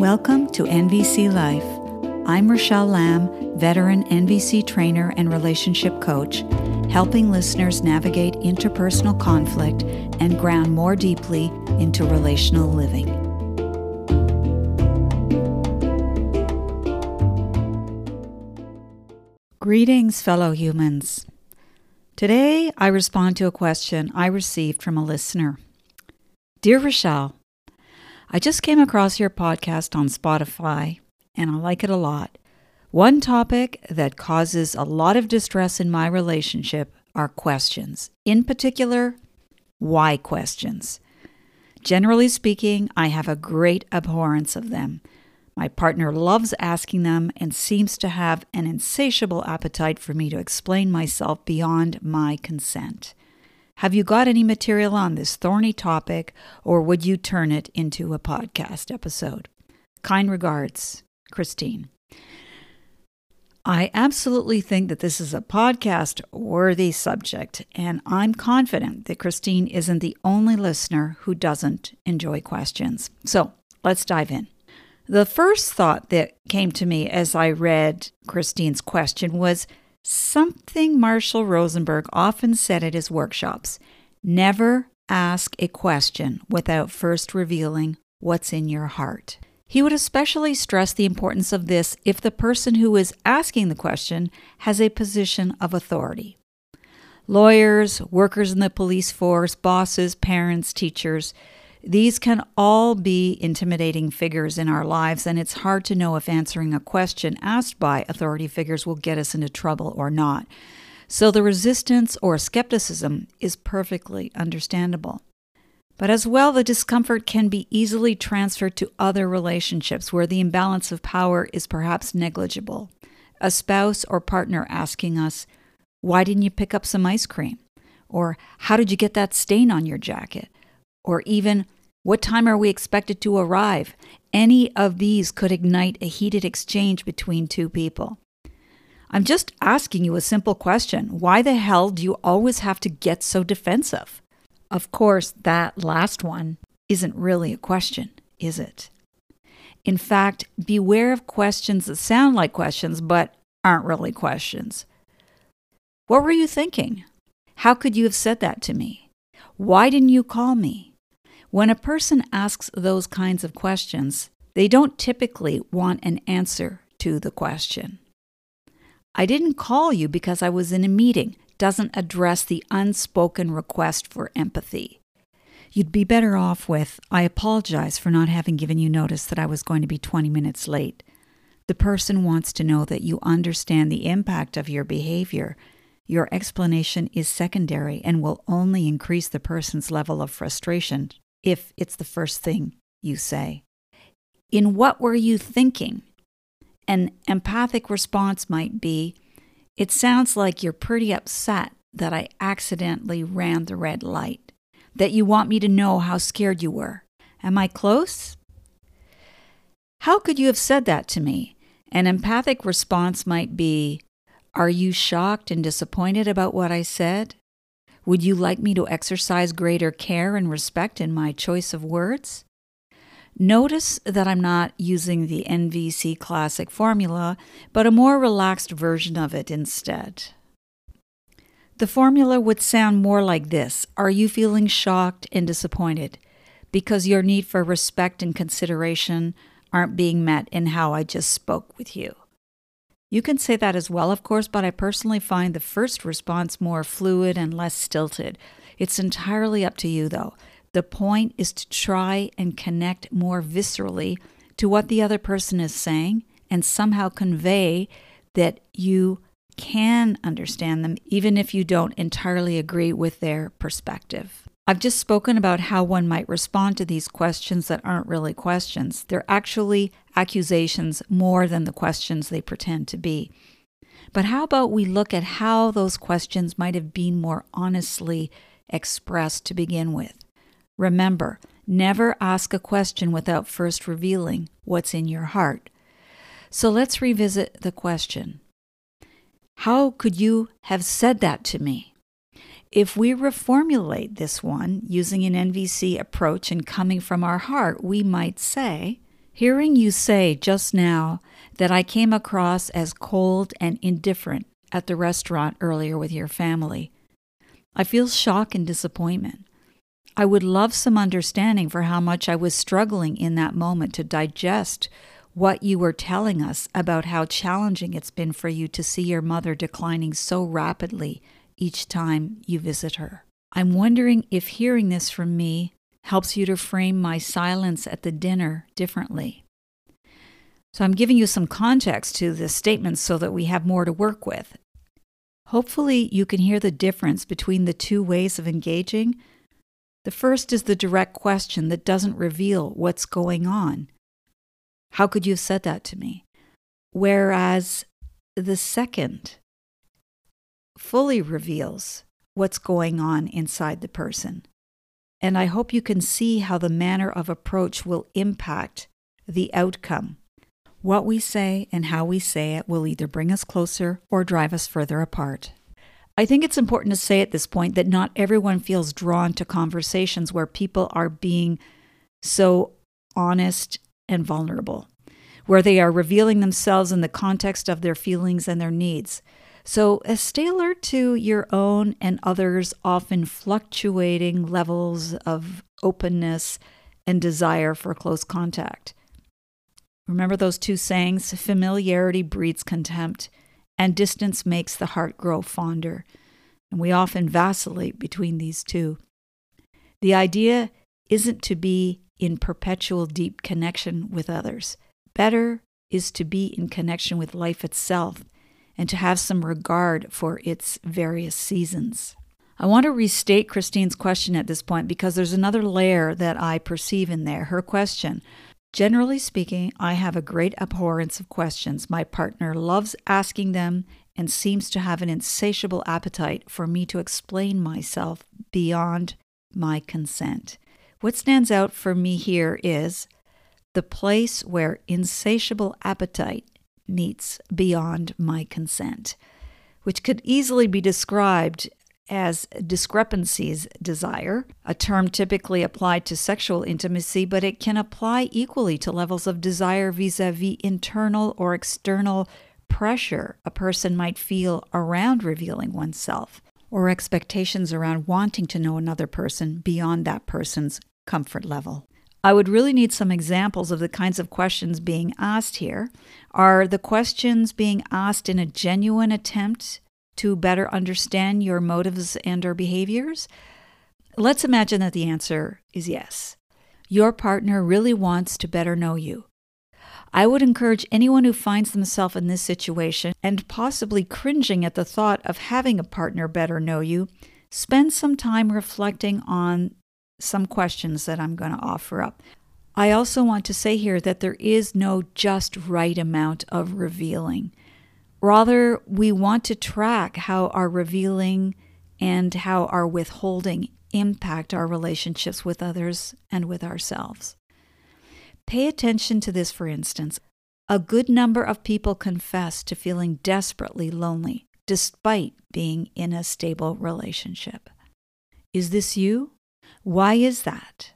Welcome to NVC Life. I'm Rochelle Lamb, veteran NVC trainer and relationship coach, helping listeners navigate interpersonal conflict and ground more deeply into relational living. Greetings, fellow humans. Today, I respond to a question I received from a listener. Dear Rochelle, I just came across your podcast on Spotify and I like it a lot. One topic that causes a lot of distress in my relationship are questions. In particular, why questions. Generally speaking, I have a great abhorrence of them. My partner loves asking them and seems to have an insatiable appetite for me to explain myself beyond my consent. Have you got any material on this thorny topic, or would you turn it into a podcast episode? Kind regards, Christine. I absolutely think that this is a podcast worthy subject, and I'm confident that Christine isn't the only listener who doesn't enjoy questions. So let's dive in. The first thought that came to me as I read Christine's question was Something Marshall Rosenberg often said at his workshops never ask a question without first revealing what's in your heart. He would especially stress the importance of this if the person who is asking the question has a position of authority. Lawyers, workers in the police force, bosses, parents, teachers, these can all be intimidating figures in our lives, and it's hard to know if answering a question asked by authority figures will get us into trouble or not. So the resistance or skepticism is perfectly understandable. But as well, the discomfort can be easily transferred to other relationships where the imbalance of power is perhaps negligible. A spouse or partner asking us, Why didn't you pick up some ice cream? Or, How did you get that stain on your jacket? Or even what time are we expected to arrive? Any of these could ignite a heated exchange between two people. I'm just asking you a simple question. Why the hell do you always have to get so defensive? Of course, that last one isn't really a question, is it? In fact, beware of questions that sound like questions but aren't really questions. What were you thinking? How could you have said that to me? Why didn't you call me? When a person asks those kinds of questions, they don't typically want an answer to the question. I didn't call you because I was in a meeting doesn't address the unspoken request for empathy. You'd be better off with, I apologize for not having given you notice that I was going to be 20 minutes late. The person wants to know that you understand the impact of your behavior. Your explanation is secondary and will only increase the person's level of frustration if it's the first thing you say. In what were you thinking? An empathic response might be It sounds like you're pretty upset that I accidentally ran the red light, that you want me to know how scared you were. Am I close? How could you have said that to me? An empathic response might be Are you shocked and disappointed about what I said? Would you like me to exercise greater care and respect in my choice of words? Notice that I'm not using the NVC Classic formula, but a more relaxed version of it instead. The formula would sound more like this Are you feeling shocked and disappointed because your need for respect and consideration aren't being met in how I just spoke with you? You can say that as well, of course, but I personally find the first response more fluid and less stilted. It's entirely up to you, though. The point is to try and connect more viscerally to what the other person is saying and somehow convey that you can understand them, even if you don't entirely agree with their perspective. I've just spoken about how one might respond to these questions that aren't really questions. They're actually accusations more than the questions they pretend to be. But how about we look at how those questions might have been more honestly expressed to begin with? Remember, never ask a question without first revealing what's in your heart. So let's revisit the question How could you have said that to me? If we reformulate this one using an NVC approach and coming from our heart, we might say, Hearing you say just now that I came across as cold and indifferent at the restaurant earlier with your family, I feel shock and disappointment. I would love some understanding for how much I was struggling in that moment to digest what you were telling us about how challenging it's been for you to see your mother declining so rapidly each time you visit her. I'm wondering if hearing this from me helps you to frame my silence at the dinner differently. So I'm giving you some context to this statement so that we have more to work with. Hopefully, you can hear the difference between the two ways of engaging. The first is the direct question that doesn't reveal what's going on. How could you have said that to me? Whereas the second fully reveals what's going on inside the person. And I hope you can see how the manner of approach will impact the outcome. What we say and how we say it will either bring us closer or drive us further apart. I think it's important to say at this point that not everyone feels drawn to conversations where people are being so honest and vulnerable, where they are revealing themselves in the context of their feelings and their needs. So, stay alert to your own and others' often fluctuating levels of openness and desire for close contact. Remember those two sayings familiarity breeds contempt, and distance makes the heart grow fonder. And we often vacillate between these two. The idea isn't to be in perpetual deep connection with others. Better is to be in connection with life itself and to have some regard for its various seasons. I want to restate Christine's question at this point because there's another layer that I perceive in there. Her question Generally speaking, I have a great abhorrence of questions. My partner loves asking them and seems to have an insatiable appetite for me to explain myself beyond my consent. What stands out for me here is the place where insatiable appetite meets beyond my consent, which could easily be described as discrepancies desire, a term typically applied to sexual intimacy, but it can apply equally to levels of desire vis a vis internal or external pressure a person might feel around revealing oneself, or expectations around wanting to know another person beyond that person's comfort level. I would really need some examples of the kinds of questions being asked here. Are the questions being asked in a genuine attempt to better understand your motives and or behaviors? Let's imagine that the answer is yes. Your partner really wants to better know you. I would encourage anyone who finds themselves in this situation and possibly cringing at the thought of having a partner better know you, spend some time reflecting on some questions that I'm going to offer up. I also want to say here that there is no just right amount of revealing. Rather, we want to track how our revealing and how our withholding impact our relationships with others and with ourselves. Pay attention to this, for instance. A good number of people confess to feeling desperately lonely despite being in a stable relationship. Is this you? Why is that?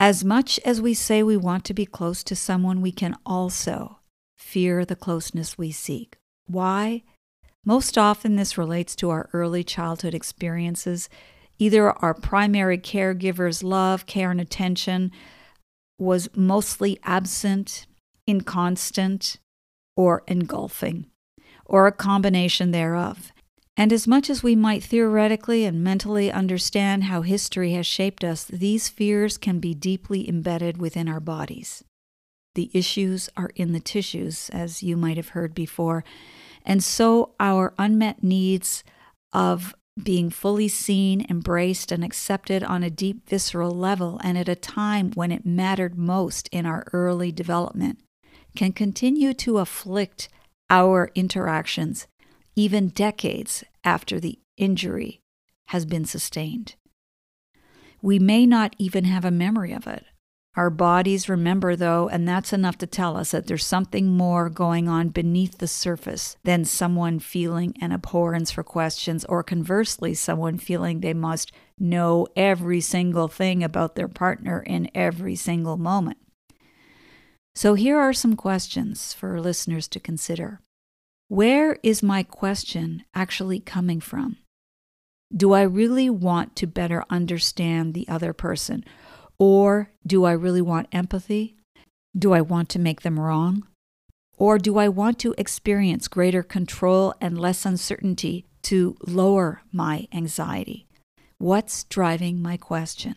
As much as we say we want to be close to someone, we can also fear the closeness we seek. Why? Most often, this relates to our early childhood experiences. Either our primary caregiver's love, care, and attention was mostly absent, inconstant, or engulfing, or a combination thereof. And as much as we might theoretically and mentally understand how history has shaped us, these fears can be deeply embedded within our bodies. The issues are in the tissues, as you might have heard before. And so our unmet needs of being fully seen, embraced, and accepted on a deep visceral level, and at a time when it mattered most in our early development, can continue to afflict our interactions even decades after the injury has been sustained. We may not even have a memory of it. Our bodies remember, though, and that's enough to tell us that there's something more going on beneath the surface than someone feeling an abhorrence for questions, or conversely, someone feeling they must know every single thing about their partner in every single moment. So here are some questions for listeners to consider. Where is my question actually coming from? Do I really want to better understand the other person? Or do I really want empathy? Do I want to make them wrong? Or do I want to experience greater control and less uncertainty to lower my anxiety? What's driving my question?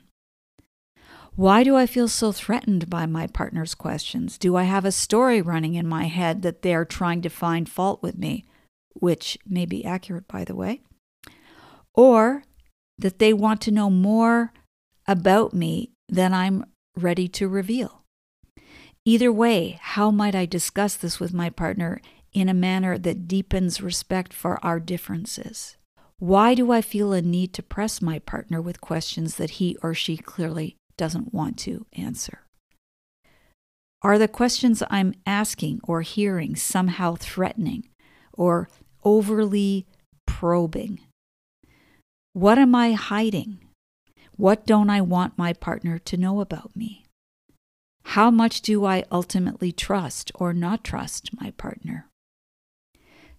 Why do I feel so threatened by my partner's questions? Do I have a story running in my head that they're trying to find fault with me, which may be accurate, by the way? Or that they want to know more about me than I'm ready to reveal? Either way, how might I discuss this with my partner in a manner that deepens respect for our differences? Why do I feel a need to press my partner with questions that he or she clearly doesn't want to answer? Are the questions I'm asking or hearing somehow threatening or overly probing? What am I hiding? What don't I want my partner to know about me? How much do I ultimately trust or not trust my partner?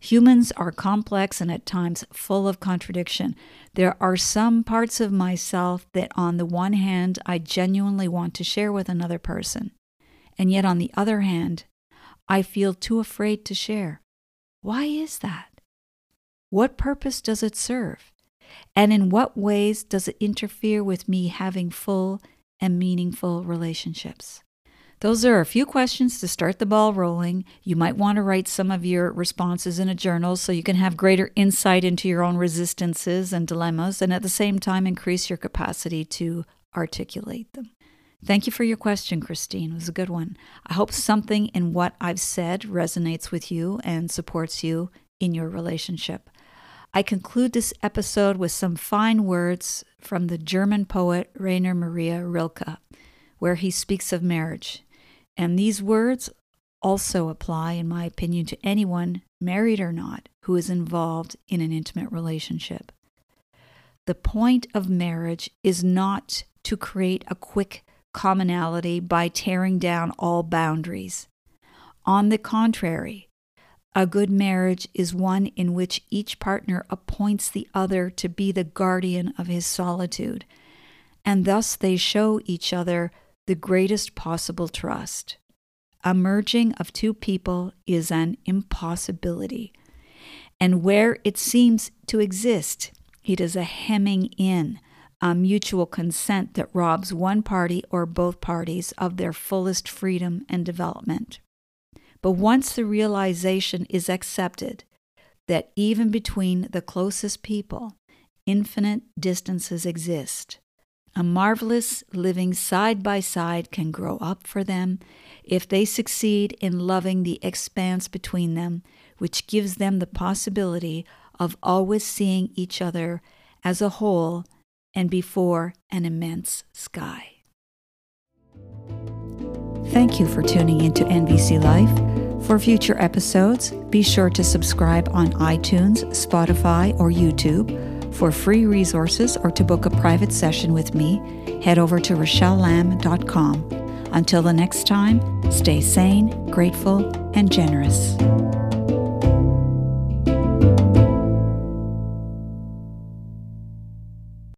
Humans are complex and at times full of contradiction. There are some parts of myself that, on the one hand, I genuinely want to share with another person, and yet, on the other hand, I feel too afraid to share. Why is that? What purpose does it serve? And in what ways does it interfere with me having full and meaningful relationships? Those are a few questions to start the ball rolling. You might want to write some of your responses in a journal so you can have greater insight into your own resistances and dilemmas, and at the same time, increase your capacity to articulate them. Thank you for your question, Christine. It was a good one. I hope something in what I've said resonates with you and supports you in your relationship. I conclude this episode with some fine words from the German poet Rainer Maria Rilke, where he speaks of marriage. And these words also apply, in my opinion, to anyone, married or not, who is involved in an intimate relationship. The point of marriage is not to create a quick commonality by tearing down all boundaries. On the contrary, a good marriage is one in which each partner appoints the other to be the guardian of his solitude, and thus they show each other the greatest possible trust. A merging of two people is an impossibility, and where it seems to exist, it is a hemming in, a mutual consent that robs one party or both parties of their fullest freedom and development. But once the realization is accepted that even between the closest people, infinite distances exist, a marvelous living side by side can grow up for them if they succeed in loving the expanse between them, which gives them the possibility of always seeing each other as a whole and before an immense sky. Thank you for tuning into NVC Life. For future episodes, be sure to subscribe on iTunes, Spotify, or YouTube. For free resources or to book a private session with me, head over to rochellelamb.com. Until the next time, stay sane, grateful, and generous.